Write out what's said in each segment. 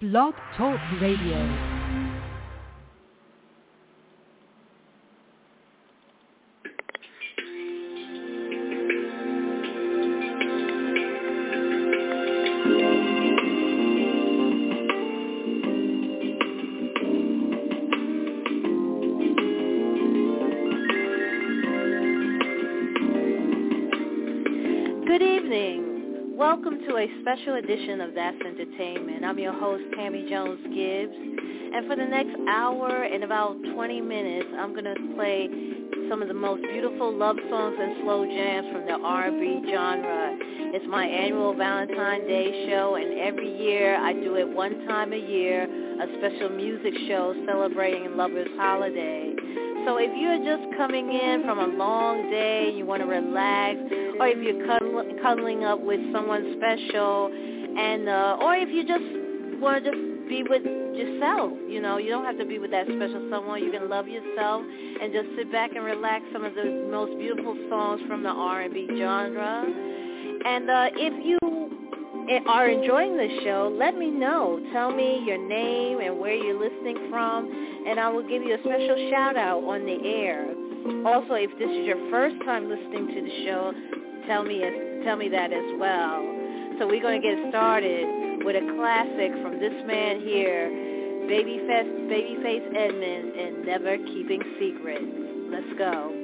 Blog Talk Radio. To a special edition of That's Entertainment. I'm your host, Tammy Jones Gibbs. And for the next hour and about 20 minutes, I'm going to play some of the most beautiful love songs and slow jams from the R&B genre. It's my annual Valentine's Day show, and every year I do it one time a year, a special music show celebrating lovers' holiday. So if you're just coming in from a long day, you want to relax, or if you're cuddling, up with someone special, and uh, or if you just want to just be with yourself, you know, you don't have to be with that special someone. You can love yourself and just sit back and relax. Some of the most beautiful songs from the R&B genre. And uh, if you are enjoying the show, let me know. Tell me your name and where you're listening from, and I will give you a special shout out on the air. Also, if this is your first time listening to the show, tell me tell me that as well. So we're going to get started with a classic from this man here, Babyface, Babyface Edmonds, and Never Keeping Secrets. Let's go.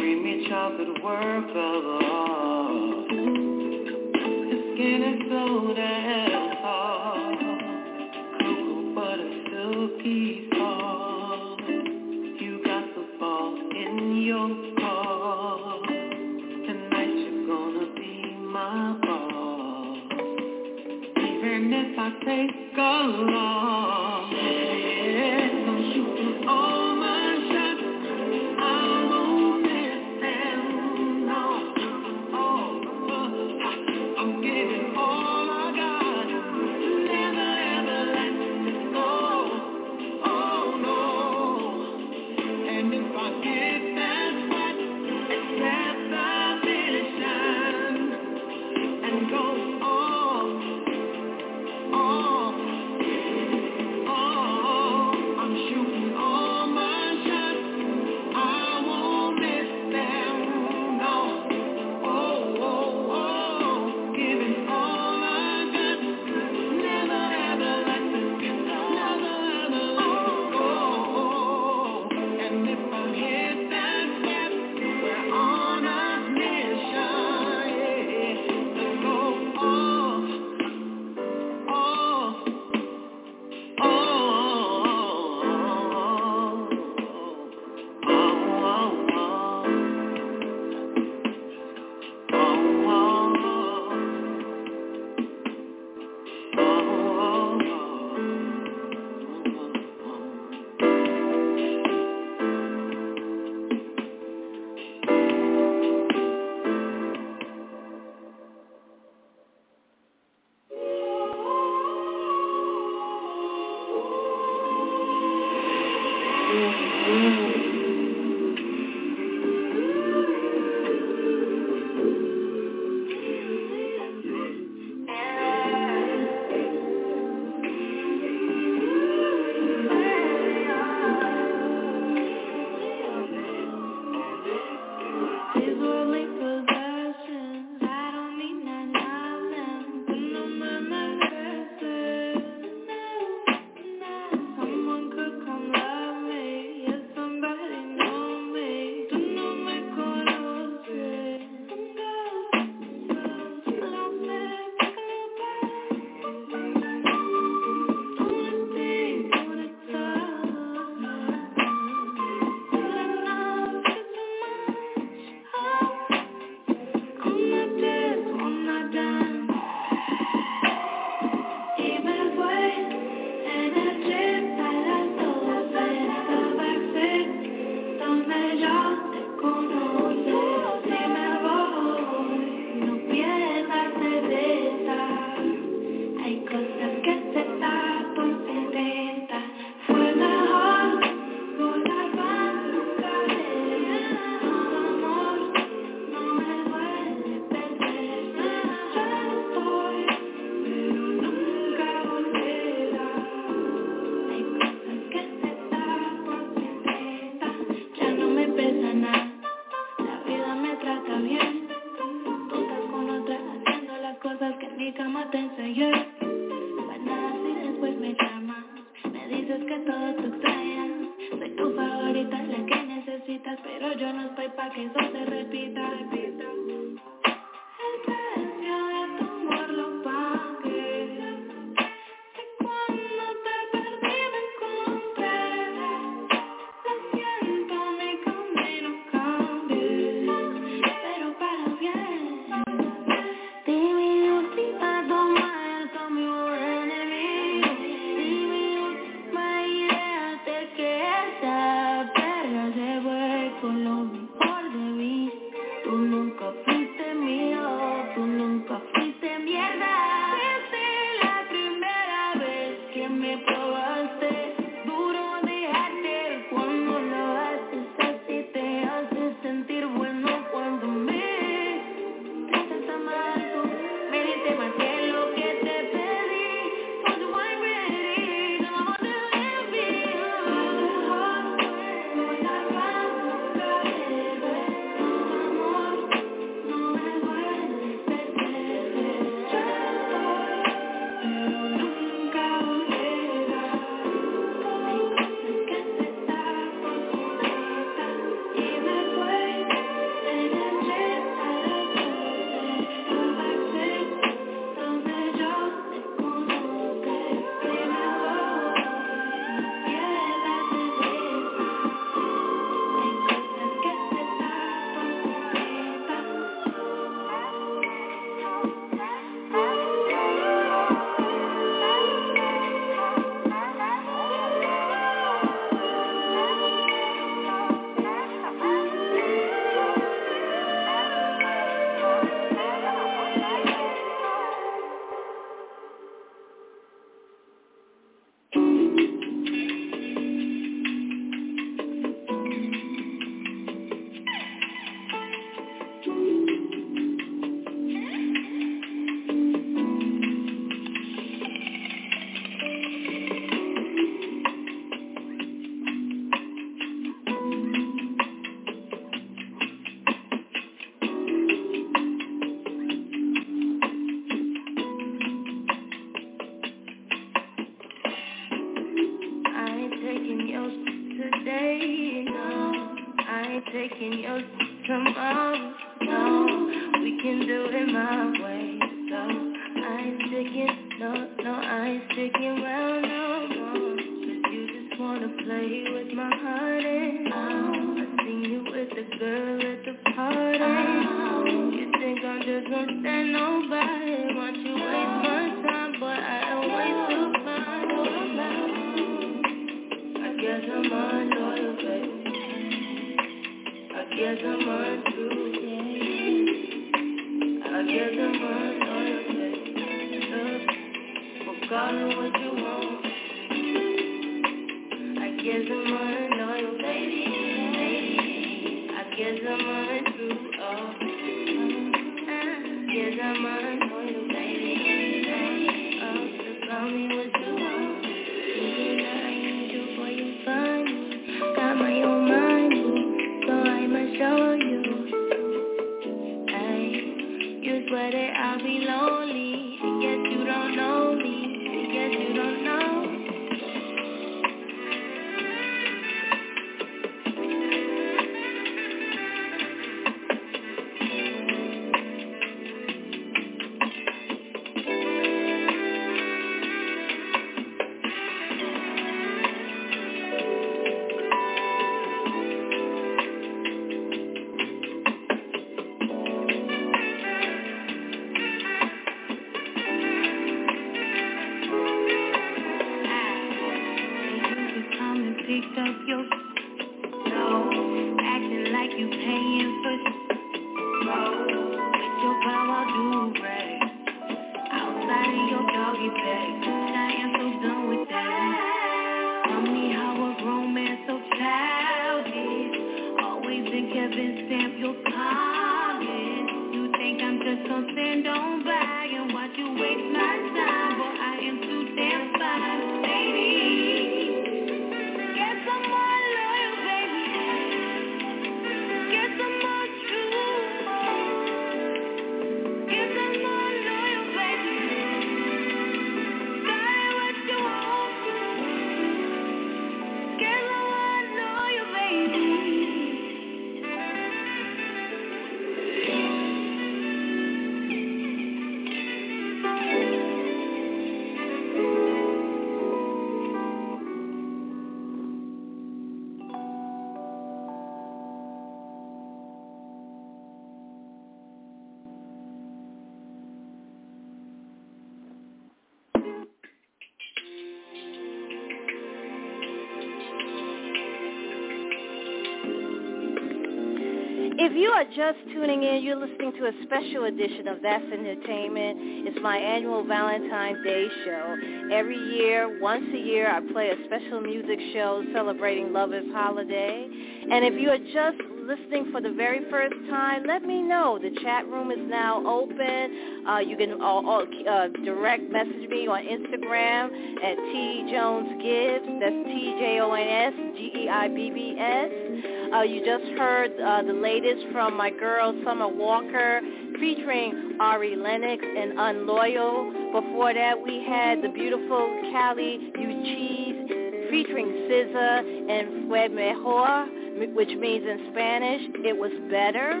You are just tuning in, you're listening to a special edition of That's Entertainment. It's my annual Valentine's Day show. Every year, once a year, I play a special music show celebrating Lover's Holiday. And if you are just listening for the very first time, let me know. The chat room is now open. Uh, you can uh, uh, direct message me on Instagram at T Jones Gibbs. That's T J O N S G E I B B S. Uh, you just heard uh, the latest from my girl Summer Walker featuring Ari Lennox and Unloyal. Before that, we had the beautiful Kali Uchis featuring SZA and Fue Mejor which means in Spanish, it was better.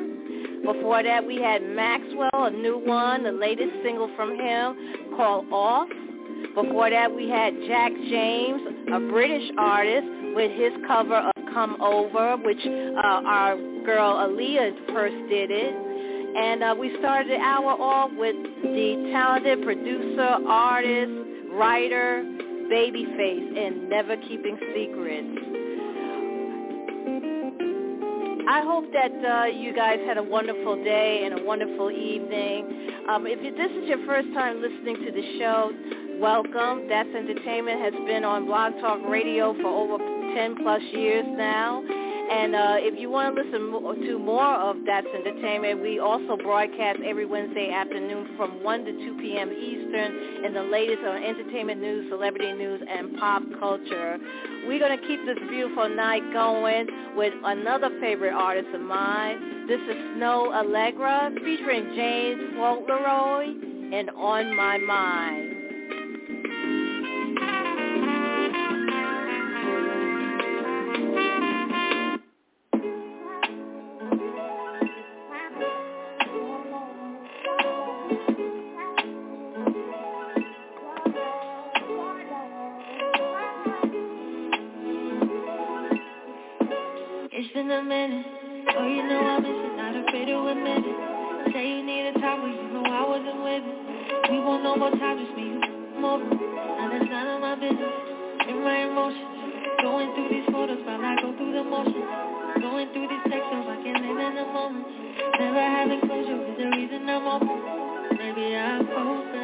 Before that, we had Maxwell, a new one, the latest single from him called Off. Before that, we had Jack James, a British artist, with his cover of Come Over, which uh, our girl Aaliyah first did it. And uh, we started the hour off with the talented producer, artist, writer, Babyface, and Never Keeping Secrets. I hope that uh, you guys had a wonderful day and a wonderful evening. Um, if this is your first time listening to the show, welcome. That's Entertainment has been on Blog Talk Radio for over 10 plus years now. And uh, if you want to listen to more of That's Entertainment, we also broadcast every Wednesday afternoon from 1 to 2 p.m. Eastern in the latest on entertainment news, celebrity news, and pop culture. We're going to keep this beautiful night going with another favorite artist of mine. This is Snoh Aalegra featuring James Fauntleroy and On My Mind. A minute. Oh, you know I miss it, not afraid to admit it. Say you need a time when you know I wasn't with it. We want no more time, just me, more. Now that's none of my business. In my emotions, going through these photos while I go through the motions. Going through these texts I can live in the moment. Never having closure is the reason I'm open. Maybe I'm open.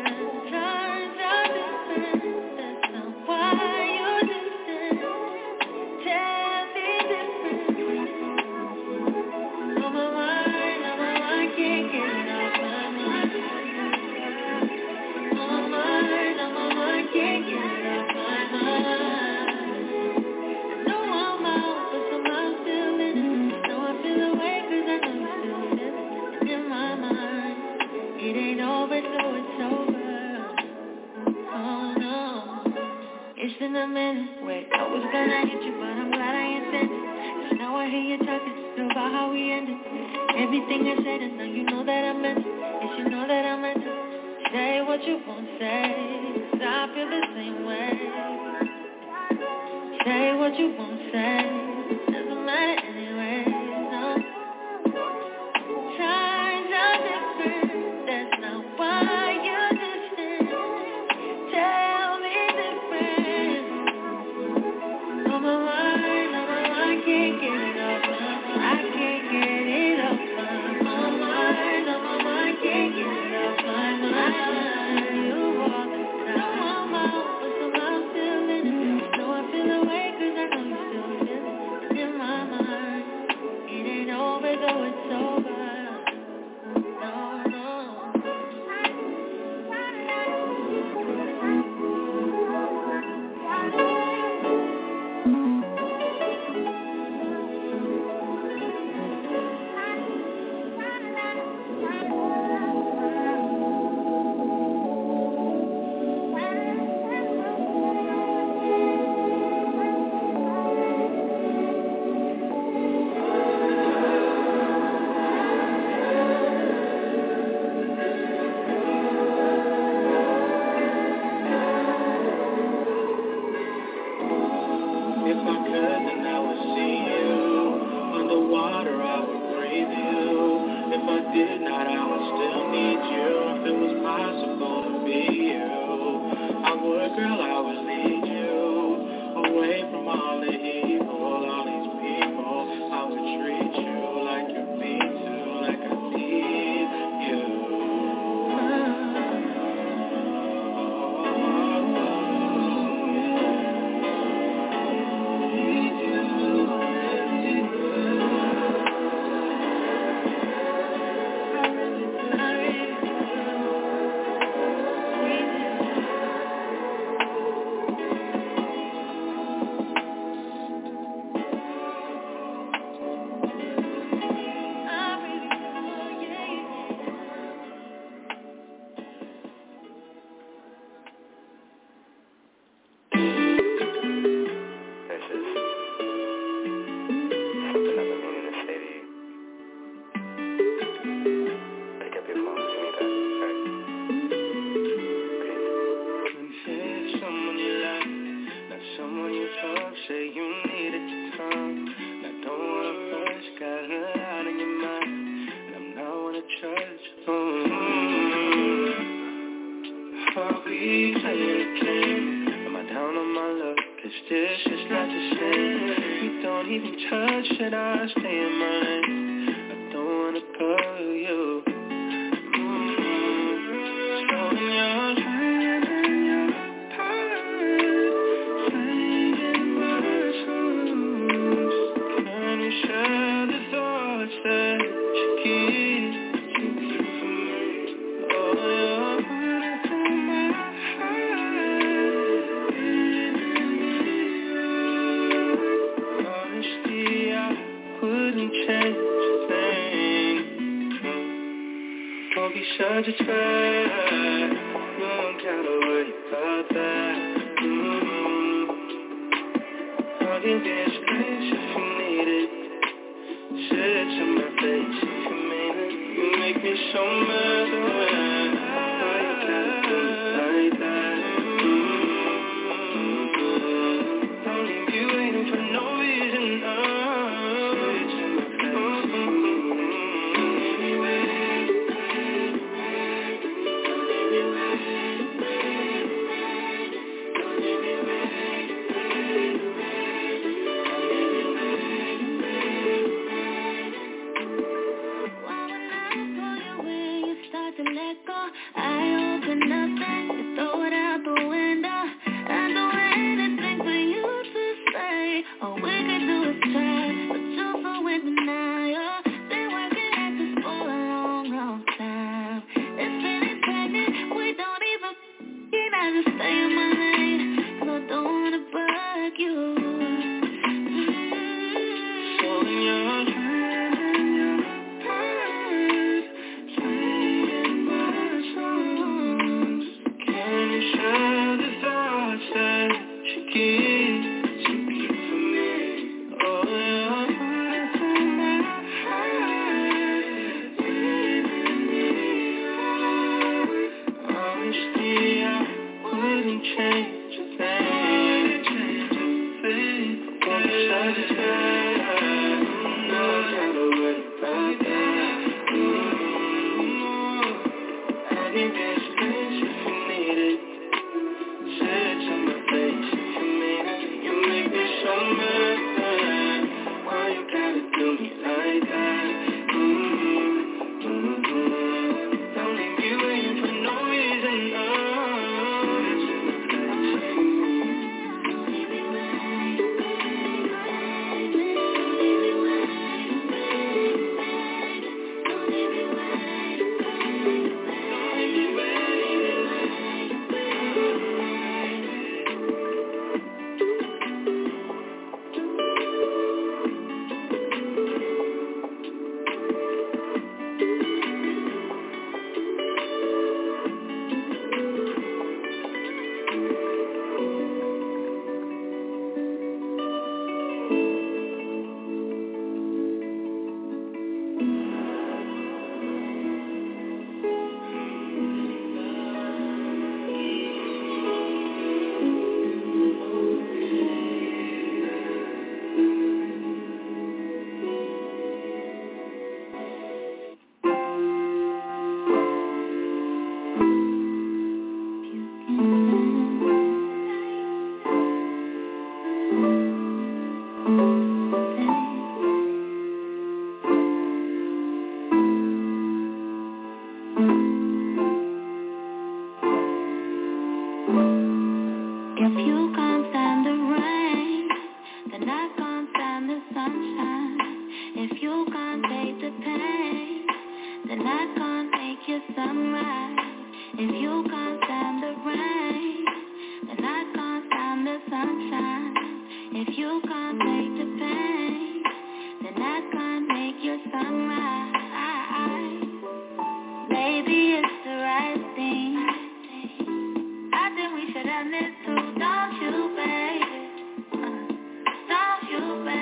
You, baby?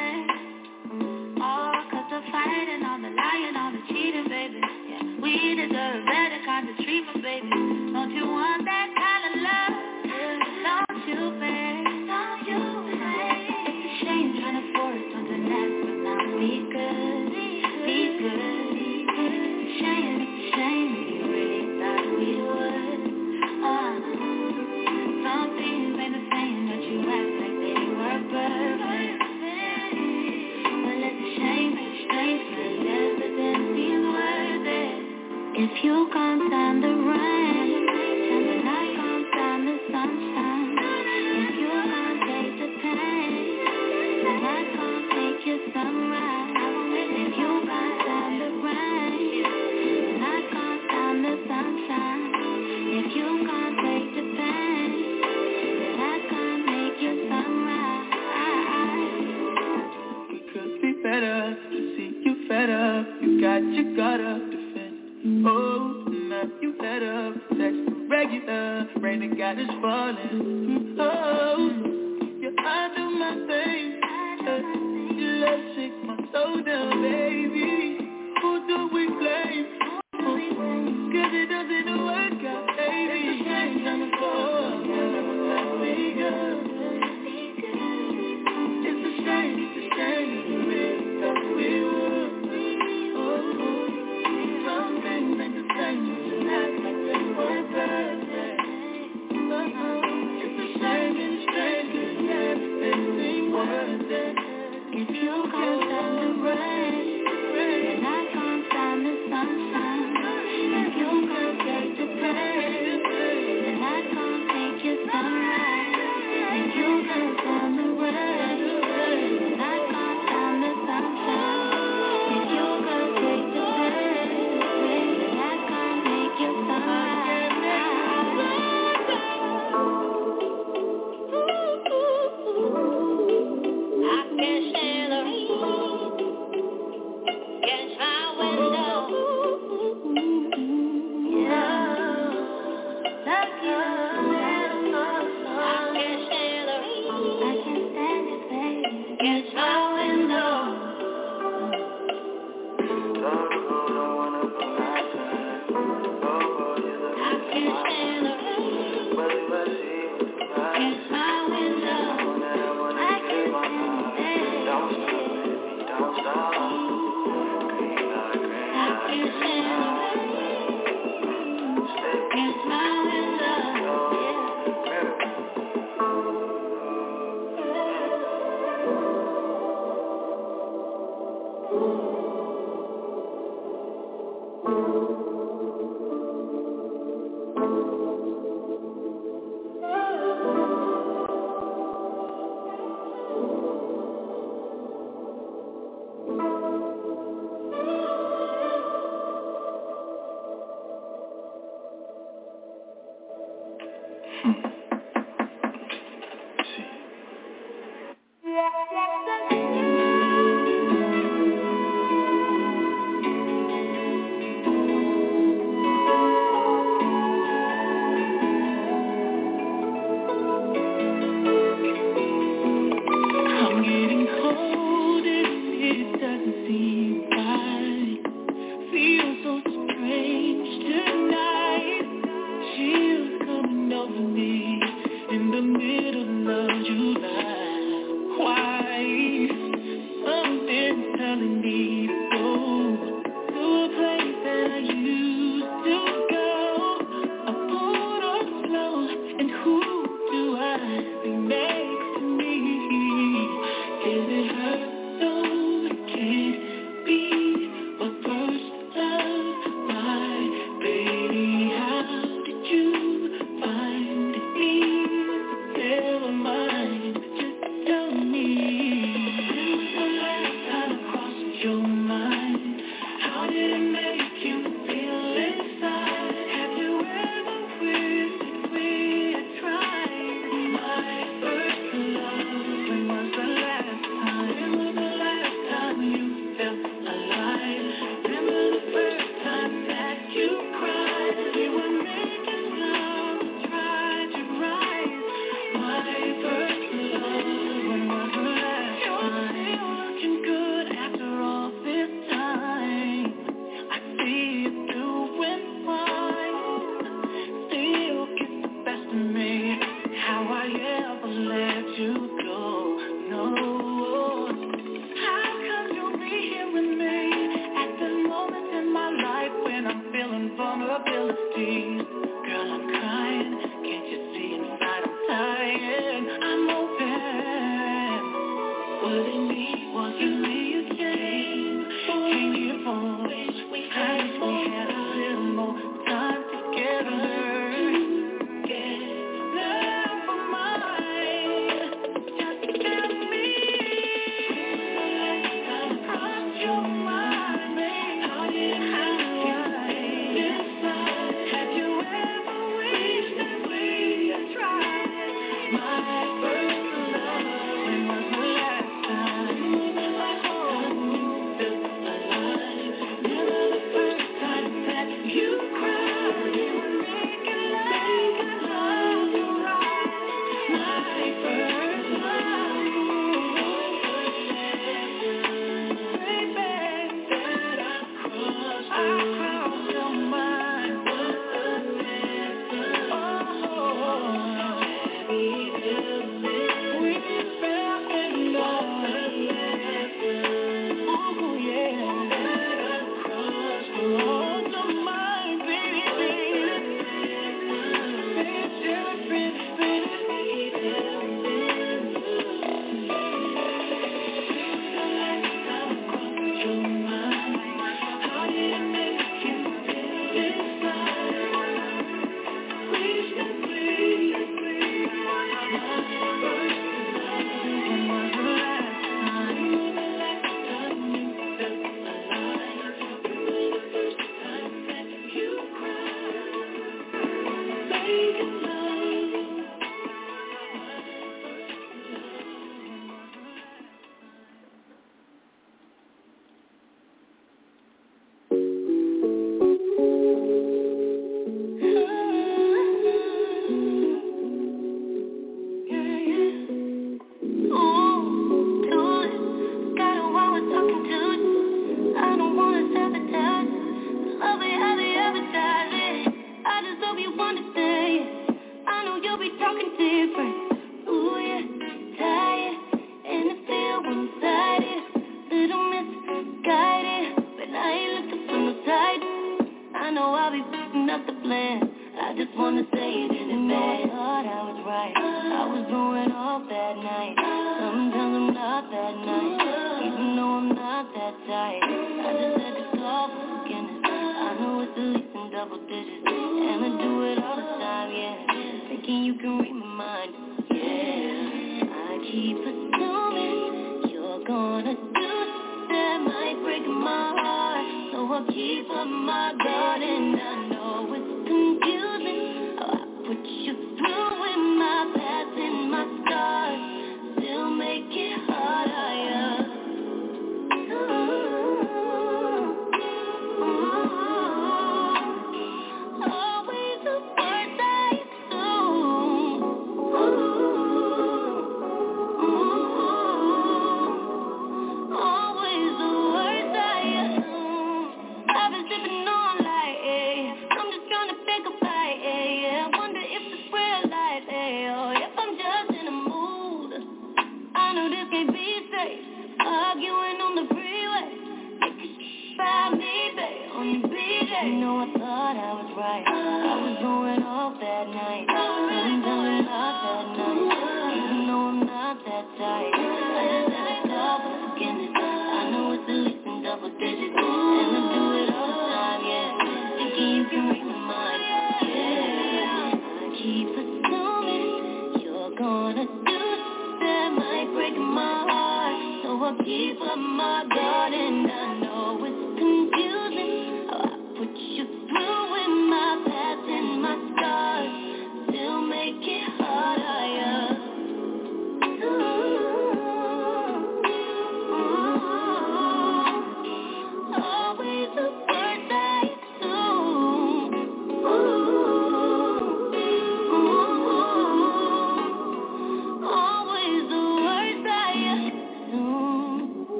We had a little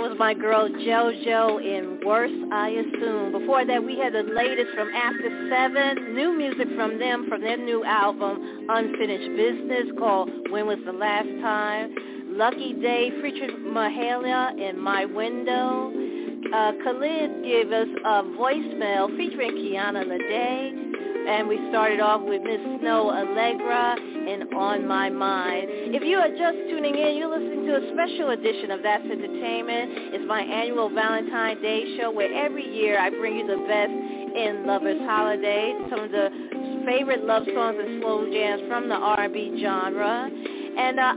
was my girl JoJo in Worse, I Assume. Before that, we had the latest from After Seven, new music from them from their new album, Unfinished Business, called When Was the Last Time. Lucky Daye featuring Mahalia in My Window. Uh, Khalid gave us a voicemail featuring Kiana Lede. And we started off with Miss Snoh Aalegra and On My Mind. If you are just tuning in, you're listening to a special edition of That's Entertainment. It's my annual Valentine's Day show where every year I bring you the best in Lover's Holiday, some of the favorite love songs and slow jams from the R&B genre. And uh,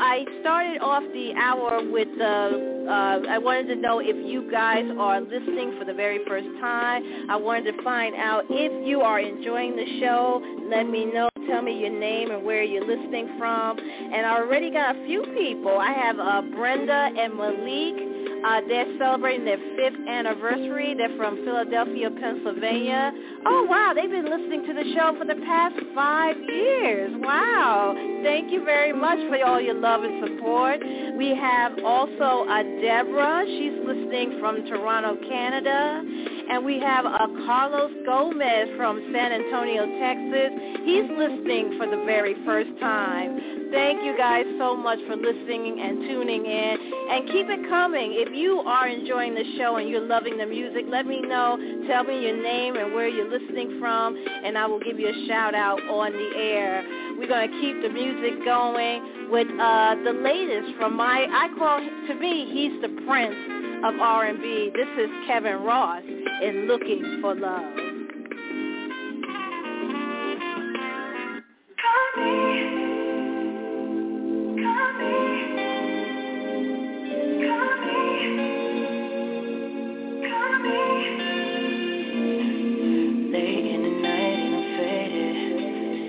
I started off the hour with the uh, I wanted to know if you guys are listening for the very first time. I wanted to find out if you are enjoying the show. Let me know. Tell me your name and where you're listening from. And I already got a few people. I have uh, Brenda and Malik. Uh, they're celebrating their fifth anniversary. They're from Philadelphia, Pennsylvania. Oh, wow. They've been listening to the show for the past five years. Wow. Thank you very much for all your love and support. We have also uh, Deborah. She's listening from Toronto, Canada. And we have uh, Carlos Gomez from San Antonio, Texas. He's listening for the very first time. Thank you guys so much for listening and tuning in. And keep it coming. If you are enjoying the show and you're loving the music, let me know. Tell me your name and where you're listening from, and I will give you a shout out on the air. We're going to keep the music going with uh, the latest from my, I call, to me, he's the prince of R&B. This is Kevin Ross in Looking for Love. Late in the night and I'm faded.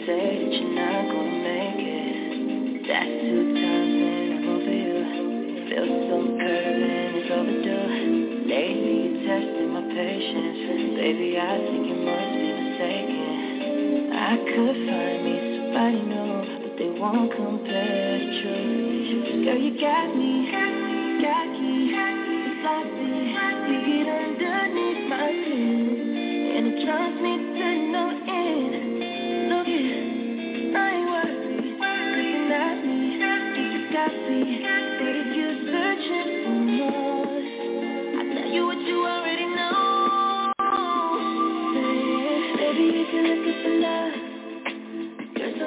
Say that you're not gonna make it. That's two Lately you're testing my patience. Baby, I think you must be mistaken. I could find me somebody new, but they won't compare to you. Girl, you got me, got me, it's like this. You get underneath my skin, and it drives me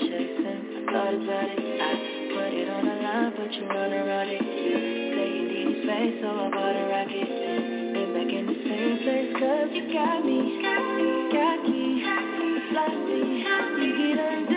chasing Thought about it, I put it on the line, but you run around it Say you need space, so I bought a rocket Been back in the same place, cause you got me Got me, got me, got me. you get under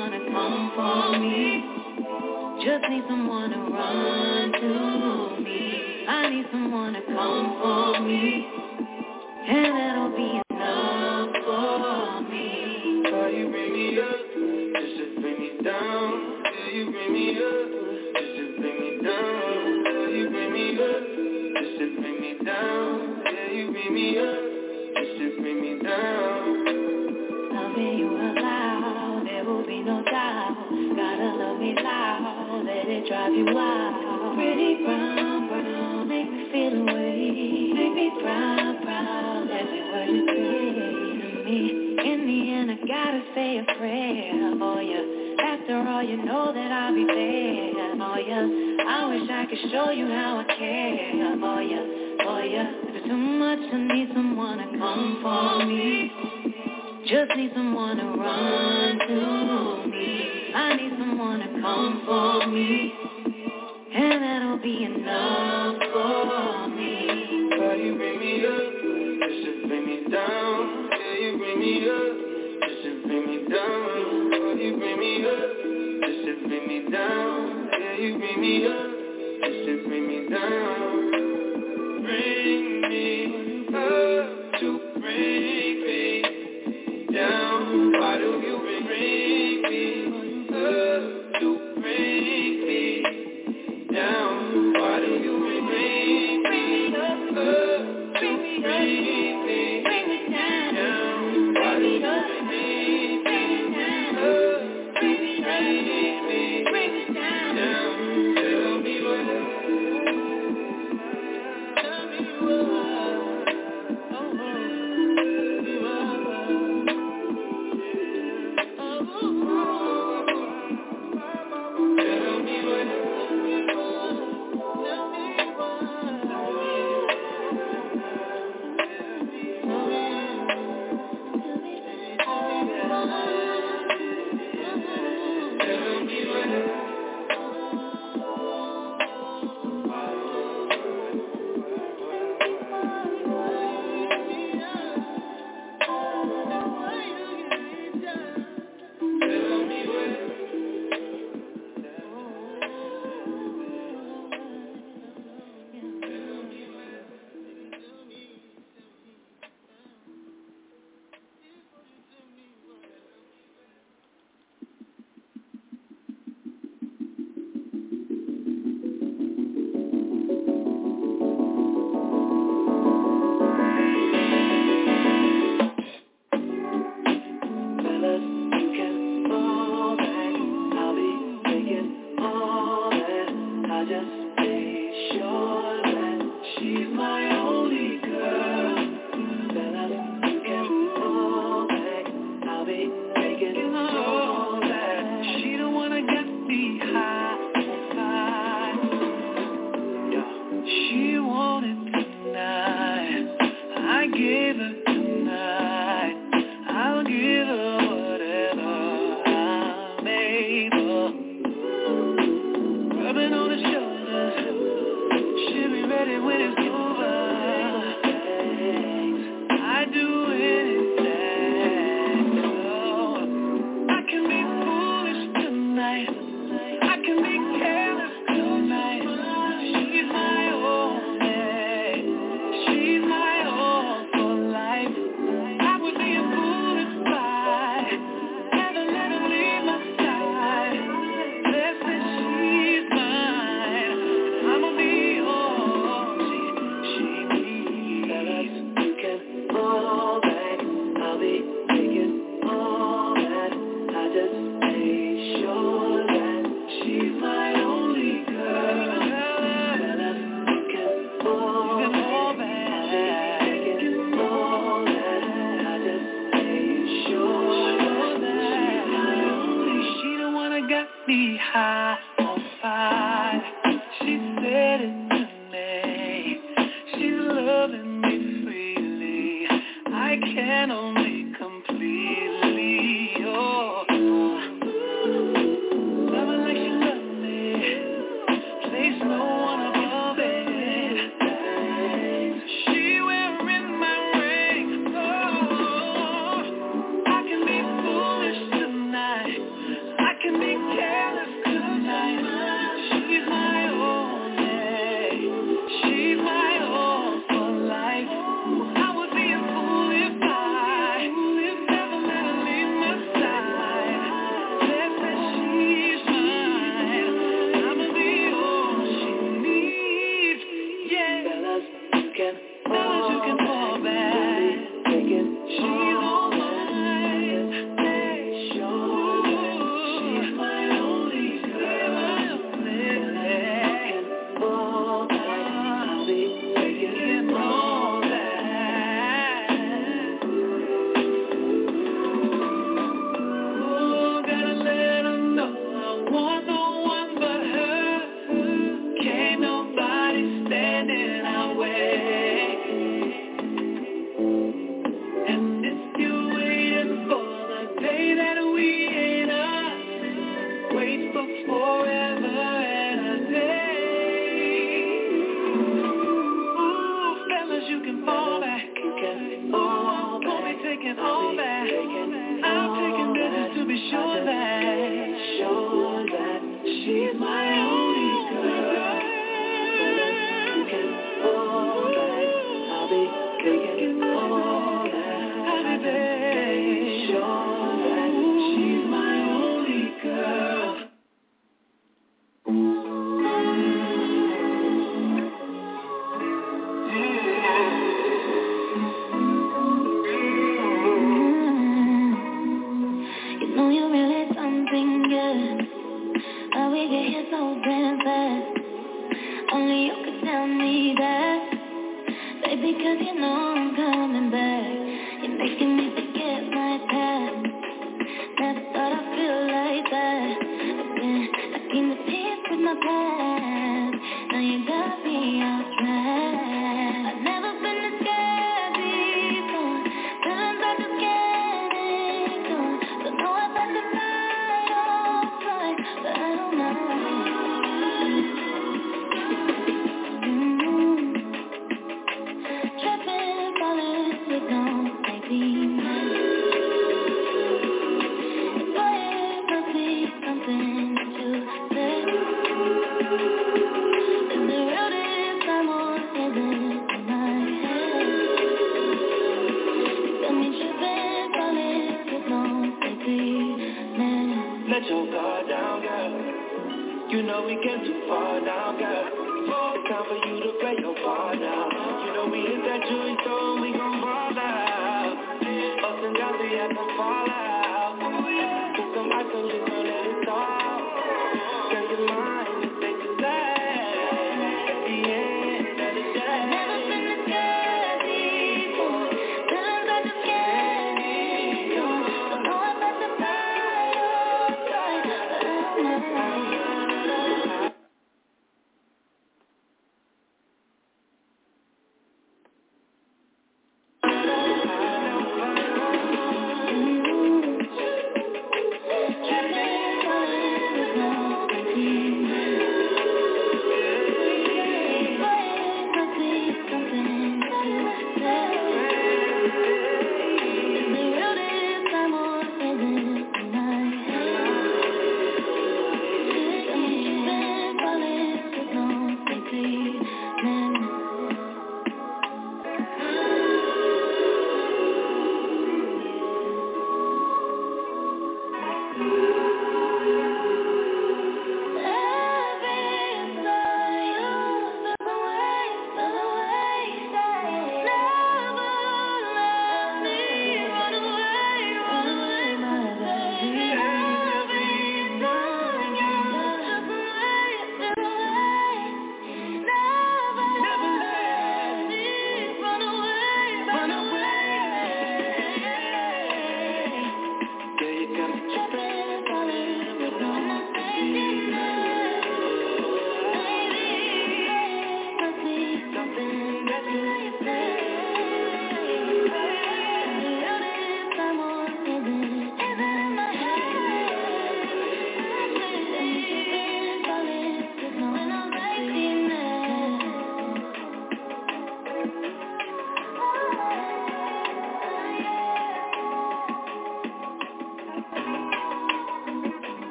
someone to come for me. Just need someone to run to me. I need someone to come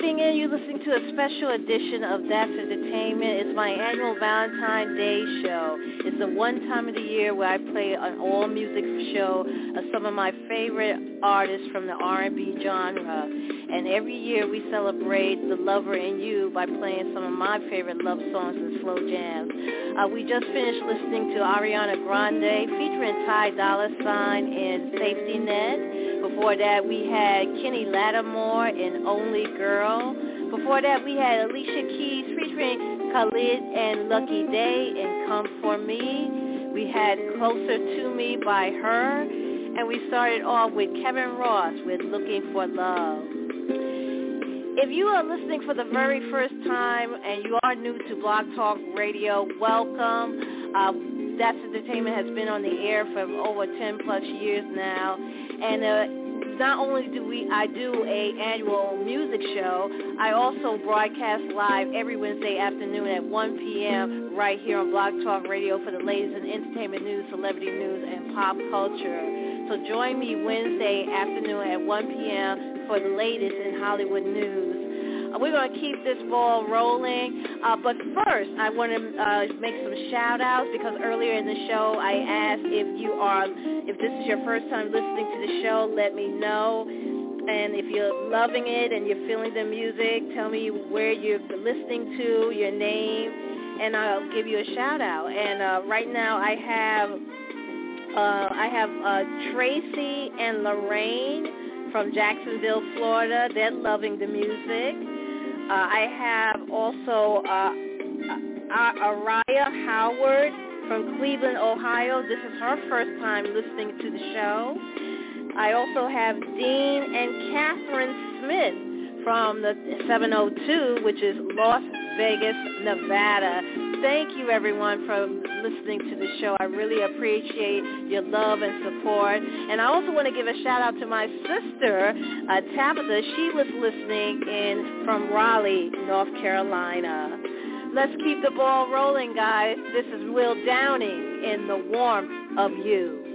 tuning in, you're listening to a special edition of That's Entertainment. It's my annual Valentine's Day show. It's the one time of the year where I play an all-music show of some of my favorite artists from the R&B genre. And every year we celebrate the lover in you by playing some of my favorite love songs and slow jams. Uh, we just finished listening to Ariana Grande featuring Ty Dolla Sign in Safety Net. Before that, we had Kenny Lattimore in Only Girl. Before that, we had Alicia Keys featuring Khalid and Lucky Daye in Come For Me. We had Closer To Me by her. And we started off with Kevin Ross with Looking For Love. If you are listening for the very first time and you are new to Blog Talk Radio, welcome. Uh, That's Entertainment has been on the air for over 10 plus years now. And uh, not only do we I do a annual music show, I also broadcast live every Wednesday afternoon at 1 p.m. right here on Blog Talk Radio for the latest in entertainment news, celebrity news, and pop culture. So join me Wednesday afternoon at 1 p.m. for the latest in Hollywood news. We're going to keep this ball rolling. Uh, but first, I want to uh, make some shout outs because earlier in the show I asked if you are, if this is your first time listening to the show, let me know. And if you're loving it and you're feeling the music, tell me where you're listening to, your name, and I'll give you a shout out. And uh, right now I have uh, I have uh, Tracy and Lorraine from Jacksonville, Florida. They're loving the music. Uh, I have also uh, uh, Araya Howard from Cleveland, Ohio. This is her first time listening to the show. I also have Dean and Catherine Smith from the 702, which is Las Vegas, Nevada. Thank you, everyone, for listening to the show. I really appreciate your love and support. And I also want to give a shout out to my sister, uh, Tabitha. She was listening in from Raleigh, North Carolina. Let's keep the ball rolling, guys. This is Will Downing in the warmth of you.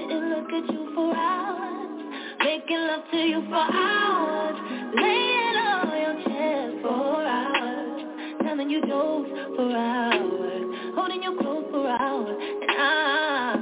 sit and look at you for hours, making love to you for hours, laying on your chest for hours, telling you jokes for hours, holding you close for hours, and I.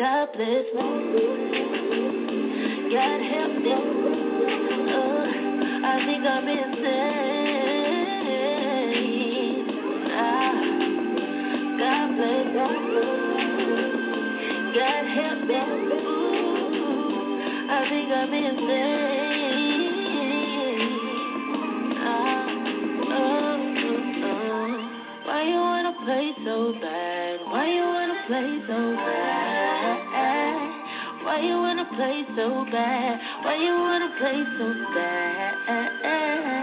God bless me. Uh, ah, God help me. I think I'm insane. Ah, God bless me. God help me. I think I'm insane. Ah, oh, oh. Why you wanna play so bad? Why you wanna play so bad? Why you wanna play so bad? Why you wanna play so bad?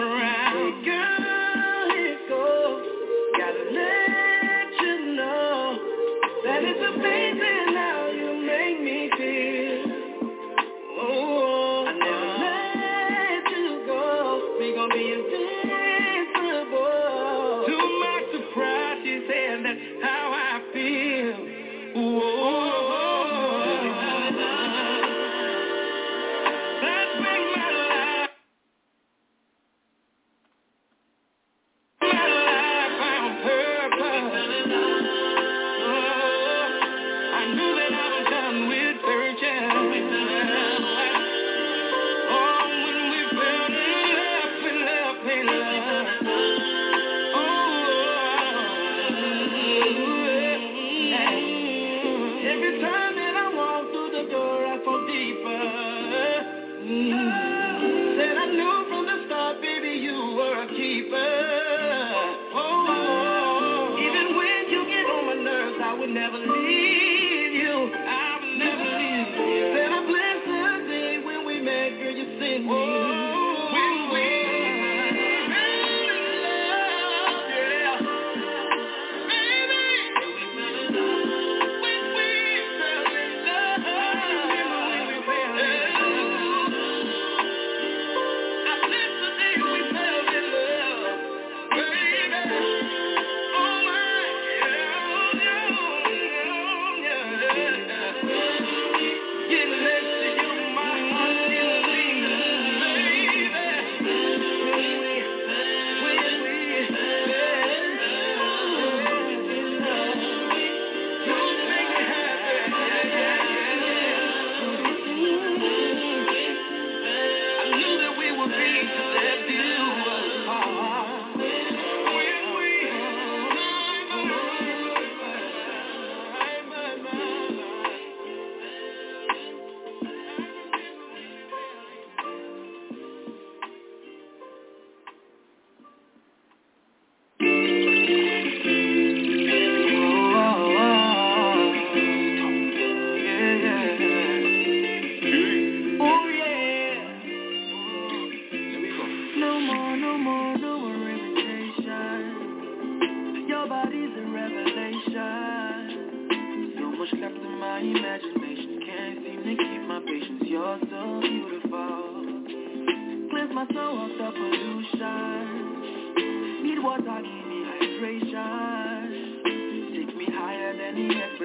around, girl.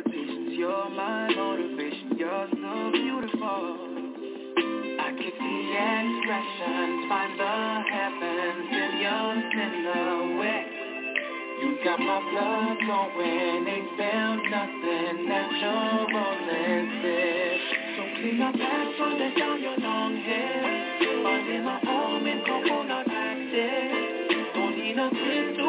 motivations, you're my motivation, you're so beautiful. I can see expressions, find the heavens in your silhouette. You got my blood flowing, ain't found nothing natural, your rolling. So clean up that shoulder down your long hair. Under my arm and come on, I'm active. Don't need nothing to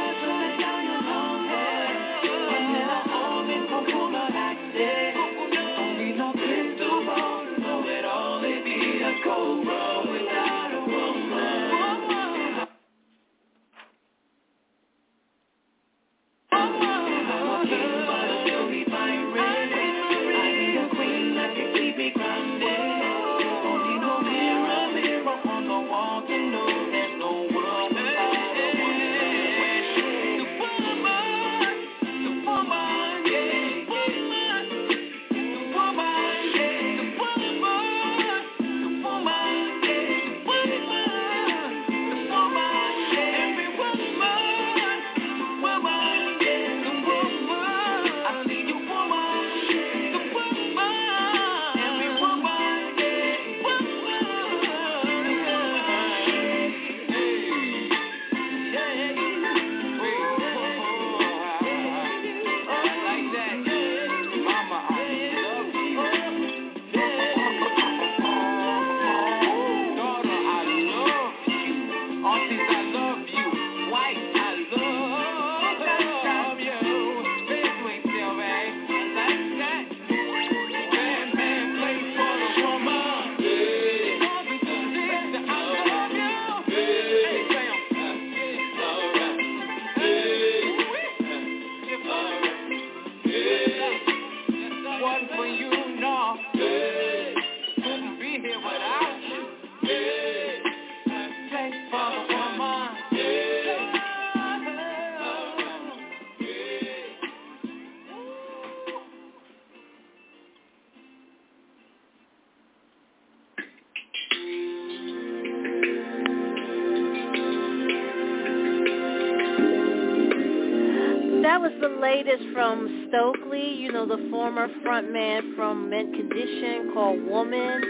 Stokley, you know, the former frontman from Mint Condition called Woman.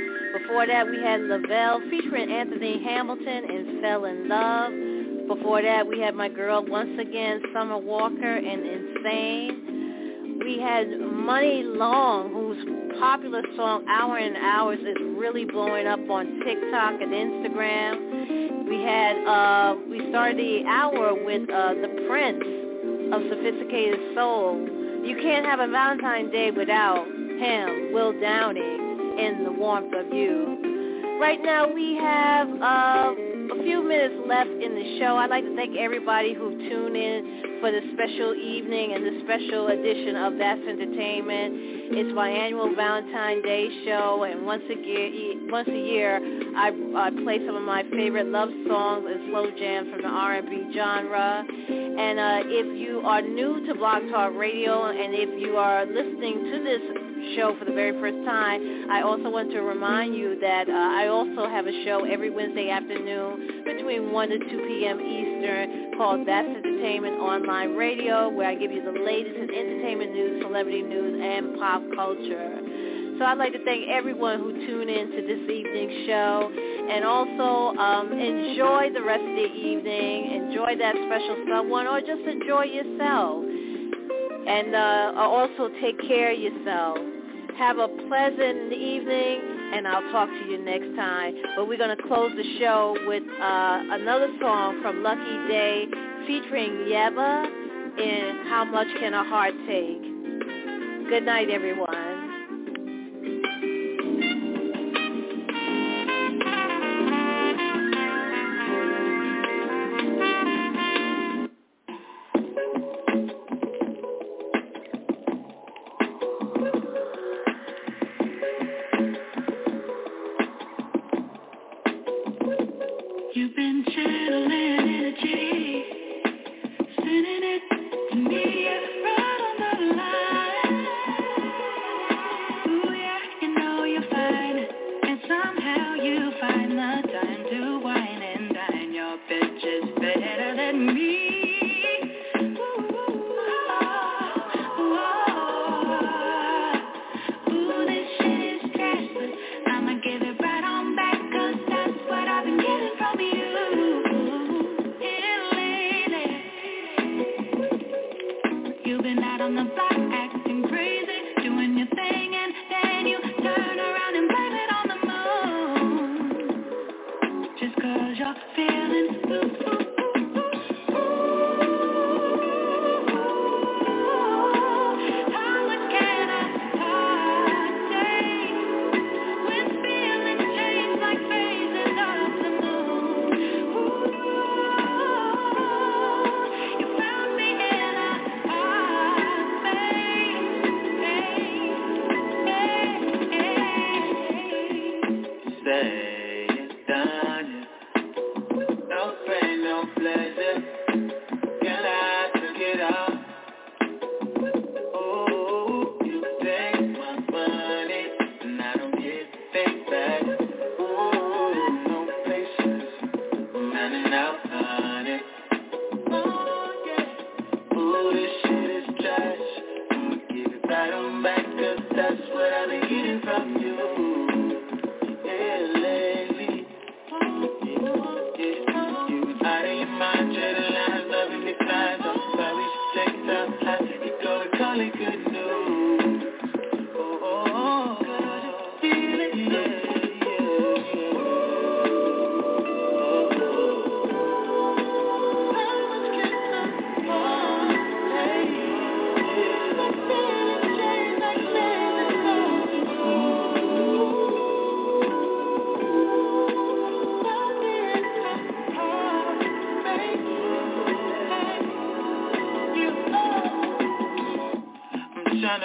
Before that, we had Lavelle featuring Anthony Hamilton and Fell in Love. Before that, we had my girl once again, Summer Walker and Insane. We had Muni Long, whose popular song Hour and Hours is really blowing up on TikTok and Instagram. We had, uh, we started the hour with uh, The Prince of Sophisticated Soul. You can't have a Valentine's Day without him, Will Downing, in The Warmth of You. Right now we have uh, a few minutes left in the show. I'd like to thank everybody who tuned in for the special evening and the special edition of That's Entertainment. It's my annual Valentine's Day show, and once a year, once a year, I, I play some of my favorite love songs and slow jams from the R&B genre. And uh, if you are new to Blog Talk Radio, and if you are listening to this show for the very first time, I also want to remind you that uh, I also have a show every Wednesday afternoon between 1 to 2 p.m. Eastern called That's Entertainment Online Radio, where I give you the latest in entertainment news, celebrity news, and pop culture. So I'd like to thank everyone who tuned in to this evening's show. And also um, enjoy the rest of the evening. Enjoy that special someone or just enjoy yourself. And uh, also take care of yourself. Have a pleasant evening, and I'll talk to you next time. But we're going to close the show with uh, another song from Lucky Daye featuring Yebba in How Much Can a Heart Take. Good night, everyone.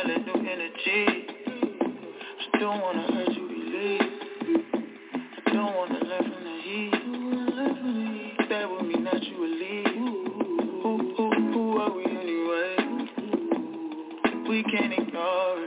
New energy. Just don't wanna hurt you. I don't wanna the heat. With me. Who, who, who are we anyway? We can't ignore it,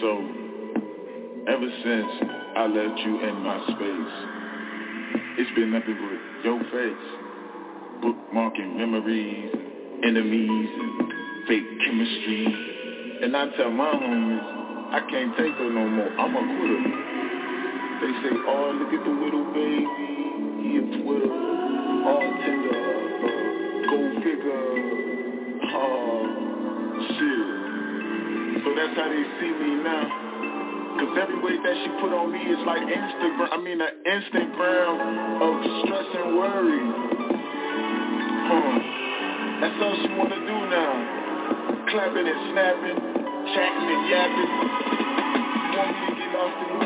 So, ever since I left you in my space, it's been nothing but your face. Bookmarking memories, enemies, and fake chemistry. And I tell my homies, I can't take her no more. I'm a quitter. They say, oh, look at the little baby. He a twitter. That's how they see me now. Cause every weight that she put on me is like Instagram, I mean an Instagram of stress and worry. Huh. That's all she wanna do now. Clapping and snapping, chatting and yapping. Want me to get in the